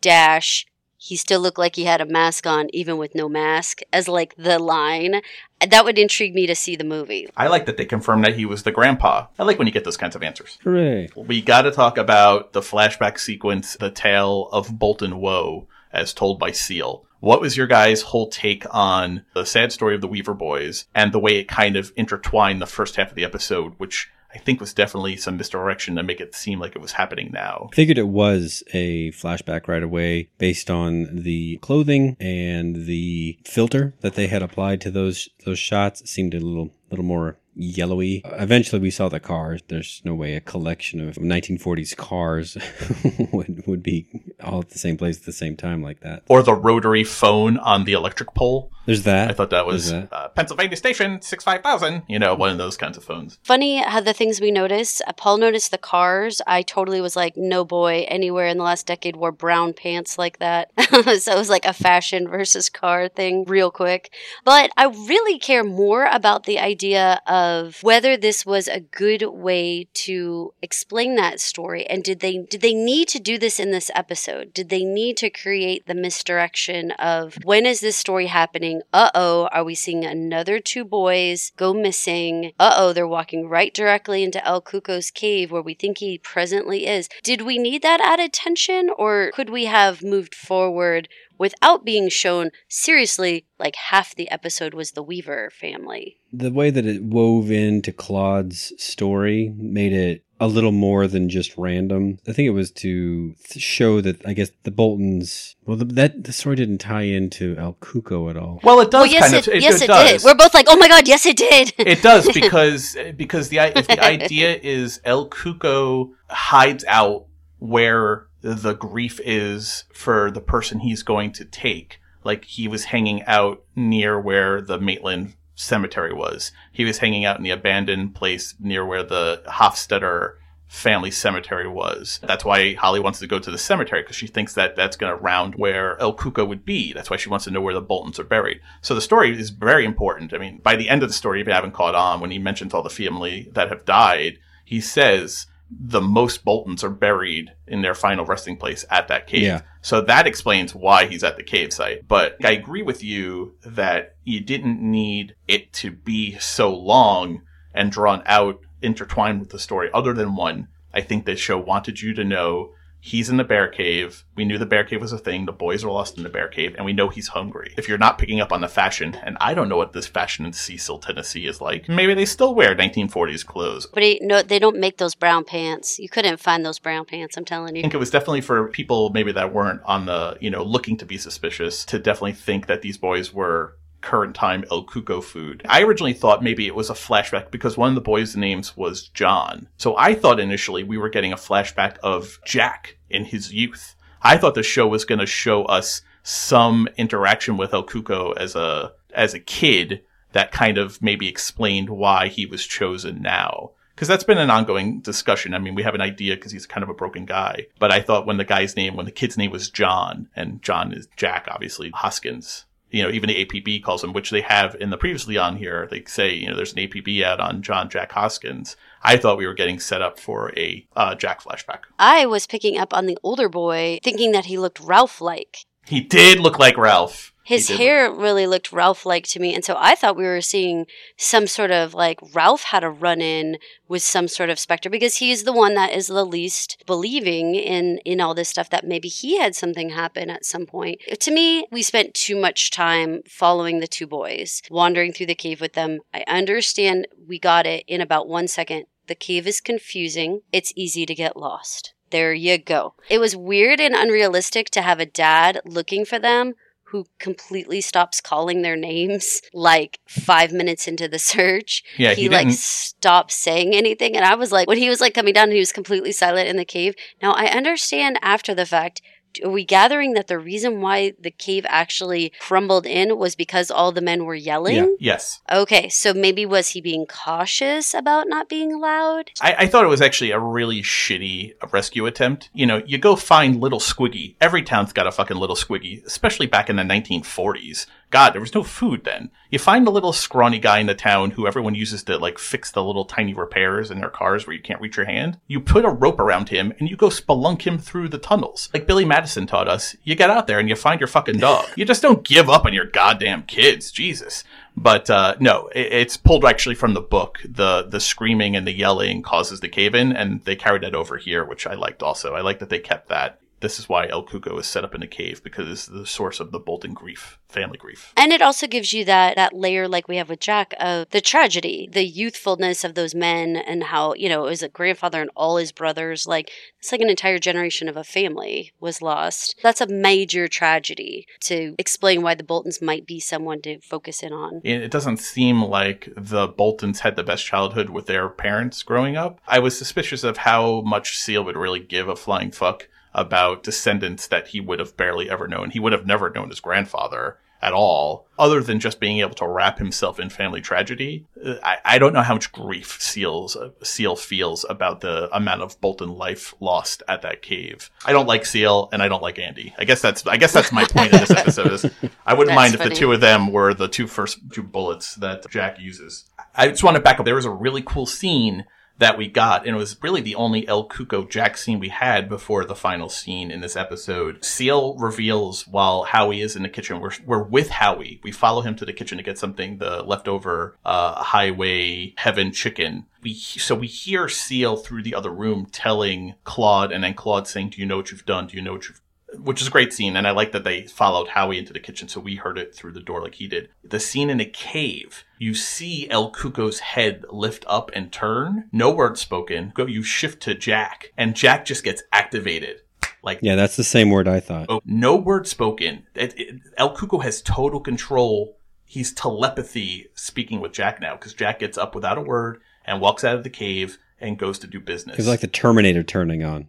dash he still looked like he had a mask on even with no mask as like the line, that would intrigue me to see the movie. I like that they confirmed that he was the grandpa. I like when you get those kinds of answers. Hooray. We got to talk about the flashback sequence, the tale of Bolton Woe, as told by Seal. What was your guys' whole take on the sad story of the Weaver Boys and the way it kind of intertwined the first half of the episode, which I think was definitely some misdirection to make it seem like it was happening now. I Figured it was a flashback right away based on the clothing and the filter that they had applied to those those shots. It seemed a little little more yellowy. Eventually, we saw the cars. There's no way a collection of 1940s cars (laughs) would would be all at the same place at the same time like that. Or the rotary phone on the electric pole. There's that. I thought that was that. Uh, Pennsylvania Station, 65000. You know, one of those kinds of phones. Funny how the things we noticed. Uh, Paul noticed the cars. I totally was like, no boy anywhere in the last decade wore brown pants like that. (laughs) so it was like a fashion versus car thing, real quick. But I really care more about the idea of whether this was a good way to explain that story, and did they did they need to do this in this episode? Did they need to create the misdirection of when is this story happening? Uh oh, are we seeing another two boys go missing? Uh oh, they're walking right directly into El Cuco's cave where we think he presently is. Did we need that added tension, or could we have moved forward without being shown seriously like half the episode was the Weaver family? the way that it wove into Claude's story made it a little more than just random. I think it was to show that I guess the Boltons. Well, the, that the story didn't tie into El Cuco at all. Well, it does well, yes, kind it, of. yes, it, does. did. We're both like, oh my god, yes, it did. it does (laughs) because because the if the idea is El Cuco hides out where the grief is for the person he's going to take. Like he was hanging out near where the Maitland cemetery was. He was hanging out in the abandoned place near where the Hofstetter family cemetery was. That's why Holly wants to go to the cemetery because she thinks that that's going to round where El Cuco would be. That's why she wants to know where the Boltons are buried. So the story is very important. I mean, by the end of the story, if you haven't caught on, when he mentions all the family that have died, he says the most Boltons are buried in their final resting place at that cave. Yeah. So that explains why he's at the cave site. But I agree with you that you didn't need it to be so long and drawn out, intertwined with the story, other than one. I think the show wanted you to know He's in the bear cave. We knew the bear cave was a thing. The boys are lost in the bear cave, and we know he's hungry. If you're not picking up on the fashion, and I don't know what this fashion in Cecil, Tennessee is like, maybe they still wear 1940s clothes. But he, no, they don't make those brown pants. You couldn't find those brown pants. I'm telling you. I think it was definitely for people maybe that weren't on the, you know, looking to be suspicious to definitely think that these boys were current time El Cuco food. I originally thought maybe it was a flashback because one of the boys' names was John. So I thought initially we were getting a flashback of Jack in his youth. I thought the show was going to show us some interaction with El Cuco as a as a kid that kind of maybe explained why he was chosen now. Because that's been an ongoing discussion. I mean, we have an idea because he's kind of a broken guy. But I thought when the guy's name, when the kid's name was John, and John is Jack, obviously, Hoskins, you know, even the APB calls him, which they have in the previously on here. They say, you know, there's an APB ad on John Jack Hoskins. I thought we were getting set up for a uh, Jack flashback. I was picking up on the older boy, thinking that he looked Ralph like. He did look like Ralph. His hair really looked Ralph like to me. And so I thought we were seeing some sort of like Ralph had a run in with some sort of specter because he's the one that is the least believing in in all this stuff that maybe he had something happen at some point. To me, we spent too much time following the two boys, wandering through the cave with them. I understand we got it in about 1 second. The cave is confusing. It's easy to get lost. There you go. It was weird and unrealistic to have a dad looking for them who completely stops calling their names like five minutes into the search. Yeah, he, he like stopped saying anything. And I was like, when he was like coming down he was completely silent in the cave. Now I understand after the fact. Are we gathering that the reason why the cave actually crumbled in was because all the men were yelling? Yeah. Yes. Okay, so maybe was he being cautious about not being loud? I, I thought it was actually a really shitty rescue attempt. You know, you go find Little Squiggy. Every town's got a fucking Little Squiggy, especially back in the 1940s. God, there was no food then. You find a little scrawny guy in the town who everyone uses to like fix the little tiny repairs in their cars where you can't reach your hand. You put a rope around him and you go spelunk him through the tunnels. Like Billy Madison taught us, you get out there and you find your fucking dog. You just don't give up on your goddamn kids. Jesus. But uh, no, it, it's pulled actually from the book. The the screaming and the yelling causes the cave in, and they carried that over here, which I liked also. I like that they kept that. This is why El Cuco is set up in a cave because it's the source of the Bolton grief, family grief. And it also gives you that that layer like we have with Jack of the tragedy, the youthfulness of those men and how, you know, it was a grandfather and all his brothers, like it's like an entire generation of a family was lost. That's a major tragedy to explain why the Boltons might be someone to focus in on. It doesn't seem like the Boltons had the best childhood with their parents growing up. I was suspicious of how much Seal would really give a flying fuck about descendants that he would have barely ever known. He would have never known his grandfather at all, other than just being able to wrap himself in family tragedy. Uh, I, I don't know how much grief Seal's, uh, Seal feels about the amount of Bolton life lost at that cave. I don't like Seal and I don't like Andy. I guess that's I guess that's my point in this (laughs) episode. Is I wouldn't That's mind if funny. the two of them were the two first two bullets that Jack uses. I just want to back up. There was a really cool scene that we got, and it was really the only El Cuco Jack scene we had before the final scene in this episode. Seal reveals while Howie is in the kitchen, we're, we're with Howie. We follow him to the kitchen to get something, the leftover, uh, highway heaven chicken. We, so we hear Seal through the other room telling Claude, and then Claude saying, do you know what you've done? Do you know what you've which is a great scene, and I like that they followed Howie into the kitchen, so we heard it through the door like he did. The scene in a cave, you see El Cuco's head lift up and turn. No word spoken. Go, you shift to Jack, and Jack just gets activated. Like Yeah, that's the same word I thought. Oh, no word spoken. It, it, El Cuco has total control. He's telepathy speaking with Jack now because Jack gets up without a word and walks out of the cave and goes to do business. It's like the Terminator turning on.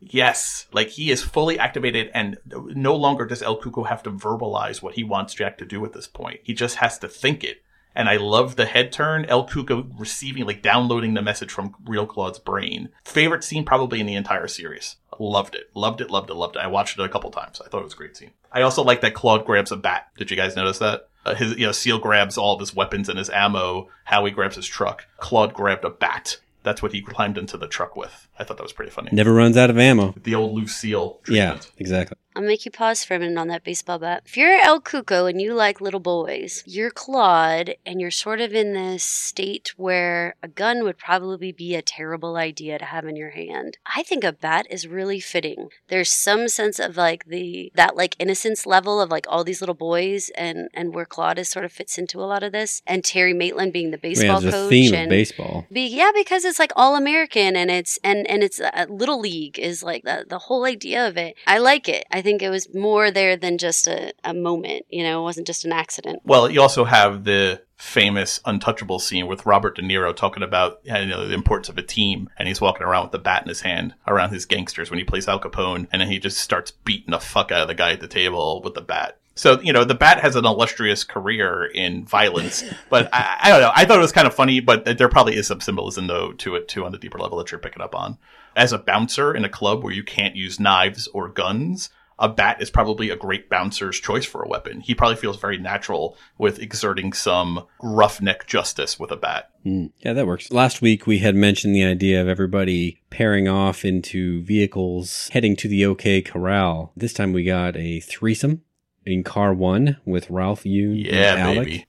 Yes, like he is fully activated, and no longer does El Cuco have to verbalize what he wants Jack to do at this point. He just has to think it. And I love the head turn, El Cuco receiving, like downloading the message from Real Claude's brain. Favorite scene probably in the entire series. Loved it. Loved it, loved it, loved it. I watched it a couple times. I thought it was a great scene. I also like that Claude grabs a bat. Did you guys notice that? Uh, his, you know, Seal grabs all of his weapons and his ammo. Howie grabs his truck. Claude grabbed a bat. That's what he climbed into the truck with. I thought that was pretty funny. Never runs out of ammo. The old Lucille Yeah, exactly. I'll make you pause for a minute on that baseball bat. If you're El Cuco and you like little boys, you're Claude and you're sort of in this state where a gun would probably be a terrible idea to have in your hand. I think a bat is really fitting. There's some sense of like the that like innocence level of like all these little boys and and where Claude is sort of fits into a lot of this. And Terry Maitland being the baseball a coach theme and of baseball. be, yeah, because it's like all American and it's and and it's a little league is like the the whole idea of it. I like it. I think it was more there than just a, a moment. You know, it wasn't just an accident. Well, you also have the famous untouchable scene with Robert De Niro talking about you know, the importance of a team, and he's walking around with the bat in his hand around his gangsters when he plays Al Capone, and then he just starts beating the fuck out of the guy at the table with the bat. So, you know, the bat has an illustrious career in violence, but I, I don't know. I thought it was kind of funny, but there probably is some symbolism though to it too on the deeper level that you're picking up on. As a bouncer in a club where you can't use knives or guns, a bat is probably a great bouncer's choice for a weapon. He probably feels very natural with exerting some roughneck justice with a bat. Mm, yeah, that works. Last week we had mentioned the idea of everybody pairing off into vehicles heading to the OK Corral. This time we got a threesome in car one with Ralph, you, Yeah, and Alec. baby.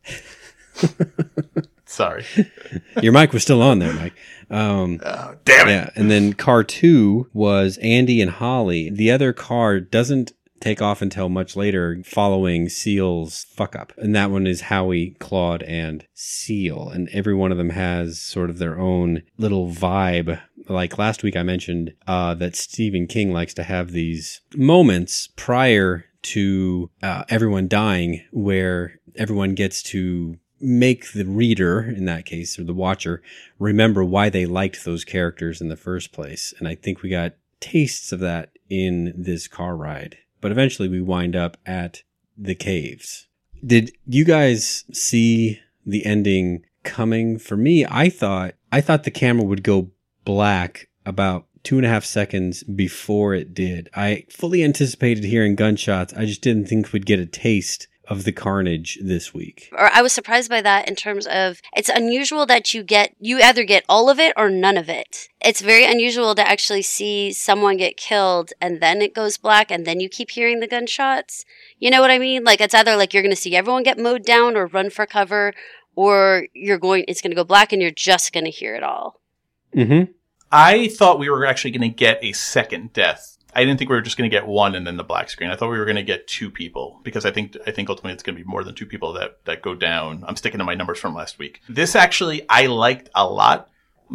(laughs) Sorry. (laughs) Your mic was still on there, Mike. Um, Oh, damn it. yeah, and then car two was Andy and Holly. The other car doesn't take off until much later, following Seal's fuck up, and that one is Howie, Claude, and Seal, and every one of them has sort of their own little vibe. Like last week, I mentioned uh, that Stephen King likes to have these moments prior to uh, everyone dying, where everyone gets to make the reader, in that case, or the watcher, remember why they liked those characters in the first place. And I think we got tastes of that in this car ride. But eventually we wind up at the caves. Did you guys see the ending coming? For me, I thought, I thought the camera would go black about two and a half seconds before it did. I fully anticipated hearing gunshots. I just didn't think we'd get a taste of the carnage this week. Or I was surprised by that in terms of it's unusual that you get you either get all of it or none of it. It's very unusual to actually see someone get killed and then it goes black and then you keep hearing the gunshots. You know what I mean? Like it's either like you're going to see everyone get mowed down or run for cover or you're going it's going to go black and you're just going to hear it all. Mm-hmm. I thought we were actually going to get a second death. I didn't think we were just going to get one and then the black screen. I thought we were going to get two people because I think I think ultimately it's going to be more than two people that that go down. I'm sticking to my numbers from last week. This actually I liked a lot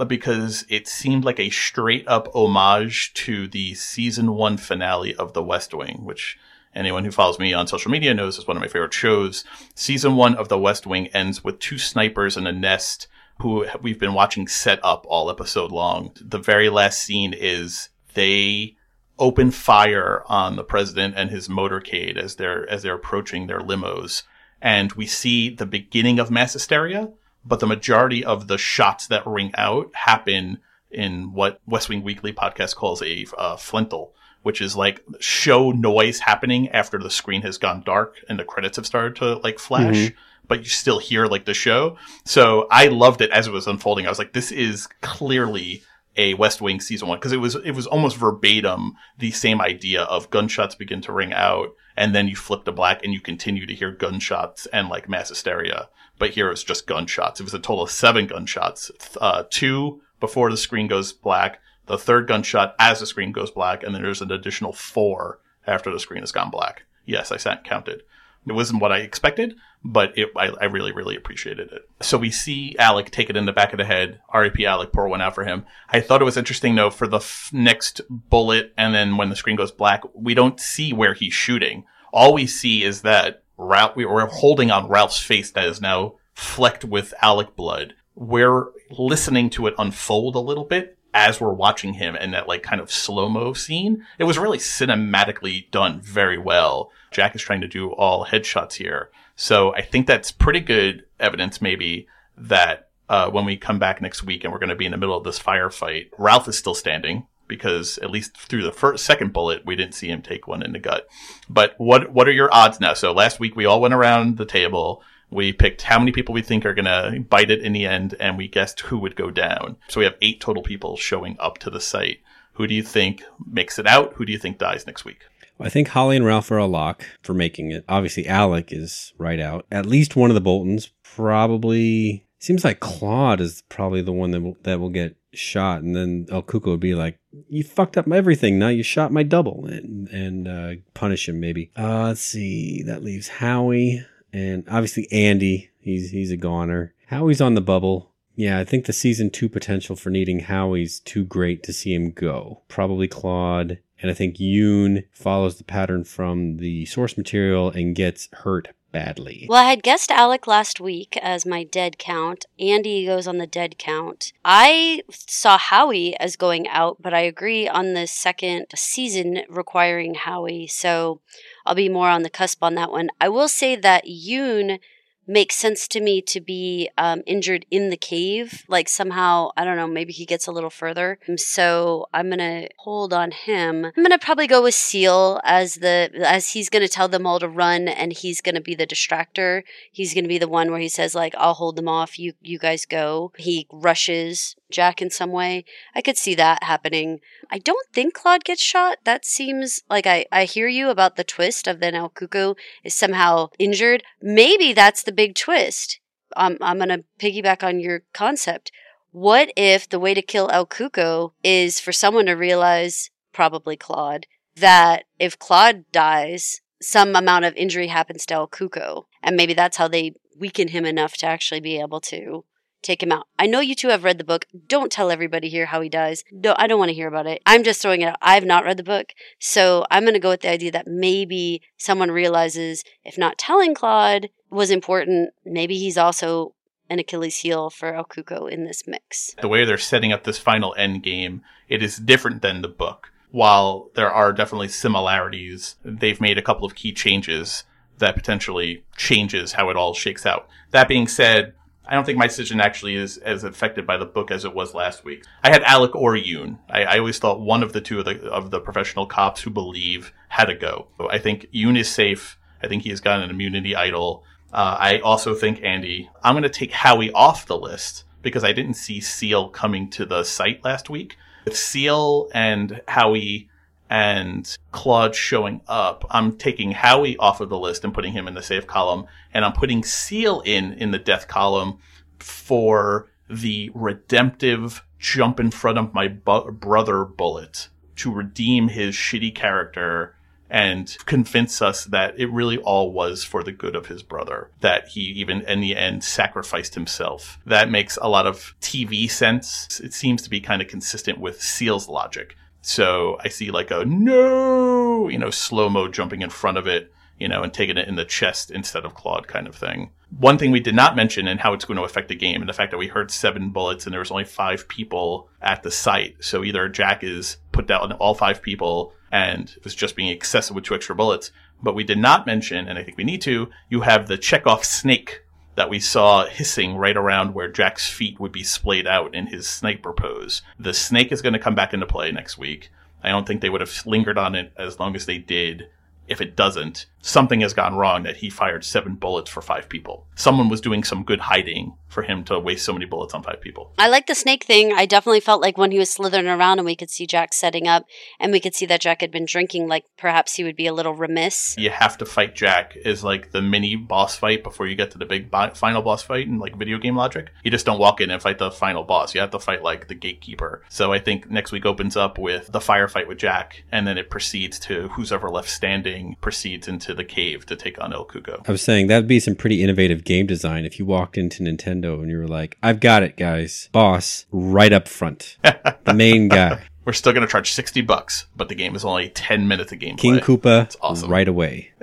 because it seemed like a straight up homage to the season 1 finale of The West Wing, which anyone who follows me on social media knows is one of my favorite shows. Season 1 of The West Wing ends with two snipers in a nest who we've been watching set up all episode long. The very last scene is they open fire on the president and his motorcade as they're as they're approaching their limos, and we see the beginning of mass hysteria. But the majority of the shots that ring out happen in what West Wing Weekly podcast calls a uh, flintle, which is like show noise happening after the screen has gone dark and the credits have started to like flash but you still hear like the show. So I loved it as it was unfolding. I was like, this is clearly a West Wing season one because it was it was almost verbatim the same idea of gunshots begin to ring out and then you flip to black and you continue to hear gunshots and like mass hysteria. But here it's just gunshots. It was a total of seven gunshots, uh, two before the screen goes black, the third gunshot as the screen goes black, and then there's an additional four after the screen has gone black. Yes, I sat counted. It wasn't what I expected, but it, I, I really, really appreciated it. So we see Alec take it in the back of the head. R.A.P. Alec, pour one out for him. I thought it was interesting though for the f- next bullet, and then when the screen goes black, we don't see where he's shooting. All we see is that Ralph, we were holding on Ralph's face that is now flecked with Alec blood. We're listening to it unfold a little bit as we're watching him in that like kind of slow mo scene. It was really cinematically done very well. Jack is trying to do all headshots here. So I think that's pretty good evidence maybe that uh, when we come back next week and we're going to be in the middle of this firefight, Ralph is still standing because at least through the first second bullet we didn't see him take one in the gut. But what what are your odds now? So last week we all went around the table. We picked how many people we think are going to bite it in the end, and we guessed who would go down. So we have eight total people showing up to the site. Who do you think makes it out? Who do you think dies next week? I think Holly and Ralph are a lock for making it. Obviously, Alec is right out. At least one of the Boltons probably seems like Claude is probably the one that will, that will get shot, and then El Cuco would be like, "You fucked up everything. Now you shot my double," and and uh, punish him maybe. Uh, let's see. That leaves Howie and obviously Andy. He's he's a goner. Howie's on the bubble. Yeah, I think the season two potential for needing Howie's too great to see him go. Probably Claude. And I think Yoon follows the pattern from the source material and gets hurt badly. Well, I had guessed Alec last week as my dead count. Andy goes on the dead count. I saw Howie as going out, but I agree on the second season requiring Howie. So I'll be more on the cusp on that one. I will say that Yoon makes sense to me to be um, injured in the cave. Like somehow, I don't know, maybe he gets a little further. So I'm gonna hold on him. I'm gonna probably go with Seal as the as he's gonna tell them all to run, and he's gonna be the distractor. He's gonna be the one where he says like, "I'll hold them off. You you guys go." He rushes Jack in some way. I could see that happening. I don't think Claude gets shot. That seems like I, I hear you about the twist of then El Cuco is somehow injured. Maybe that's the big twist. Um, I'm going to piggyback on your concept. What if the way to kill El Cuco is for someone to realize, probably Claude, that if Claude dies, some amount of injury happens to El Cuco. And maybe that's how they weaken him enough to actually be able to take him out. I know you two have read the book. Don't tell everybody here how he dies. No, I don't want to hear about it. I'm just throwing it out. I've not read the book. So I'm going to go with the idea that maybe someone realizes if not telling Claude was important, maybe he's also an Achilles heel for El in this mix. The way they're setting up this final end game, it is different than the book. While there are definitely similarities, they've made a couple of key changes that potentially changes how it all shakes out. That being said, I don't think my decision actually is as affected by the book as it was last week. I had Alec or Yoon. I, I always thought one of the two of the, of the professional cops who believe had to go. I think Yoon is safe. I think he has gotten an immunity idol. Uh, I also think Andy. I'm going to take Howie off the list because I didn't see Seal coming to the site last week. With Seal and Howie and Claude showing up, I'm taking Howie off of the list and putting him in the safe column, and I'm putting Seal in in the death column for the redemptive jump in front of my bu- brother bullet to redeem his shitty character and convince us that it really all was for the good of his brother. That he even in the end sacrificed himself. That makes a lot of TV sense. It seems to be kind of consistent with Seal's logic so I see like a no, you know, slow mo jumping in front of it, you know, and taking it in the chest instead of Claude kind of thing. One thing we did not mention and how it's going to affect the game and the fact that we heard seven bullets and there was only five people at the site. So either Jack is put down all five people and was just being excessive with two extra bullets. But we did not mention, and I think we need to, you have the Chekhov snake that we saw hissing right around where Jack's feet would be splayed out in his sniper pose. The snake is going to come back into play next week. I don't think they would have lingered on it as long as they did if it doesn't, something has gone wrong that he fired seven bullets for five people. Someone was doing some good hiding for him to waste so many bullets on five people. I like the snake thing. I definitely felt like when he was slithering around and we could see Jack setting up and we could see that Jack had been drinking, like perhaps he would be a little remiss. You have to fight Jack is like the mini boss fight before you get to the big bo- final boss fight in like video game logic. You just don't walk in and fight the final boss. You have to fight like the gatekeeper. So I think next week opens up with the firefight with Jack and then it proceeds to who's ever left standing proceeds into the cave to take on El Cuco. I was saying that'd be some pretty innovative game design if you walked into Nintendo and you were like, I've got it, guys. Boss, right up front. the main (laughs) guy. We're still going to charge 60 bucks, but the game is only 10 minutes of gameplay. King Koopa, That's awesome. right away. (laughs)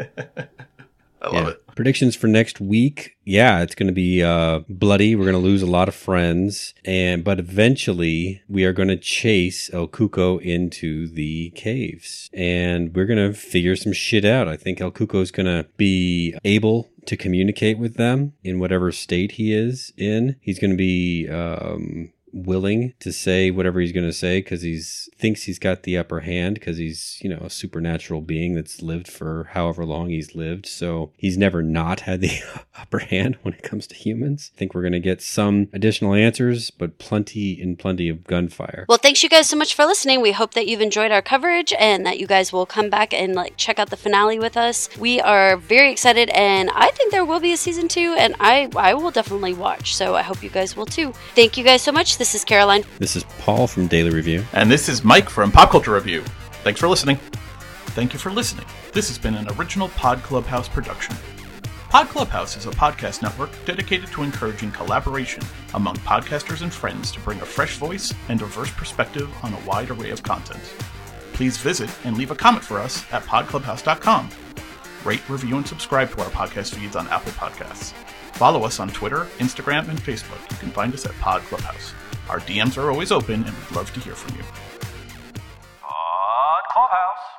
I love Yeah. it. Predictions for next week. Yeah, it's going to be uh, bloody. We're going to lose a lot of friends, and but eventually we are going to chase El Cuco into the caves, and we're going to figure some shit out. I think El Cuco is going to be able to communicate with them in whatever state he is in. He's going to be. Um, willing to say whatever he's going to say because he's thinks he's got the upper hand because he's you know a supernatural being that's lived for however long he's lived. So he's never not had the (laughs) upper hand when it comes to humans. I think we're going to get some additional answers, but plenty and plenty of gunfire. Well, thanks you guys so much for listening. We hope that you've enjoyed our coverage and that you guys will come back and like check out the finale with us. We are very excited, and I think there will be a season two, and I I will definitely watch. So I hope you guys will too. Thank you guys so much. This is Caroline. This is Paul from Daily Review. And this is Mike from Pop Culture Review. Thanks for listening. Thank you for listening. This has been an original Pod Clubhouse production. Pod Clubhouse is a podcast network dedicated to encouraging collaboration among podcasters and friends to bring a fresh voice and diverse perspective on a wide array of content. Please visit and leave a comment for us at podclubhouse.com. Rate, review, and subscribe to our podcast feeds on Apple Podcasts. Follow us on Twitter, Instagram, and Facebook. You can find us at Pod Clubhouse. Our DMs are always open and we'd love to hear from you. On Clubhouse.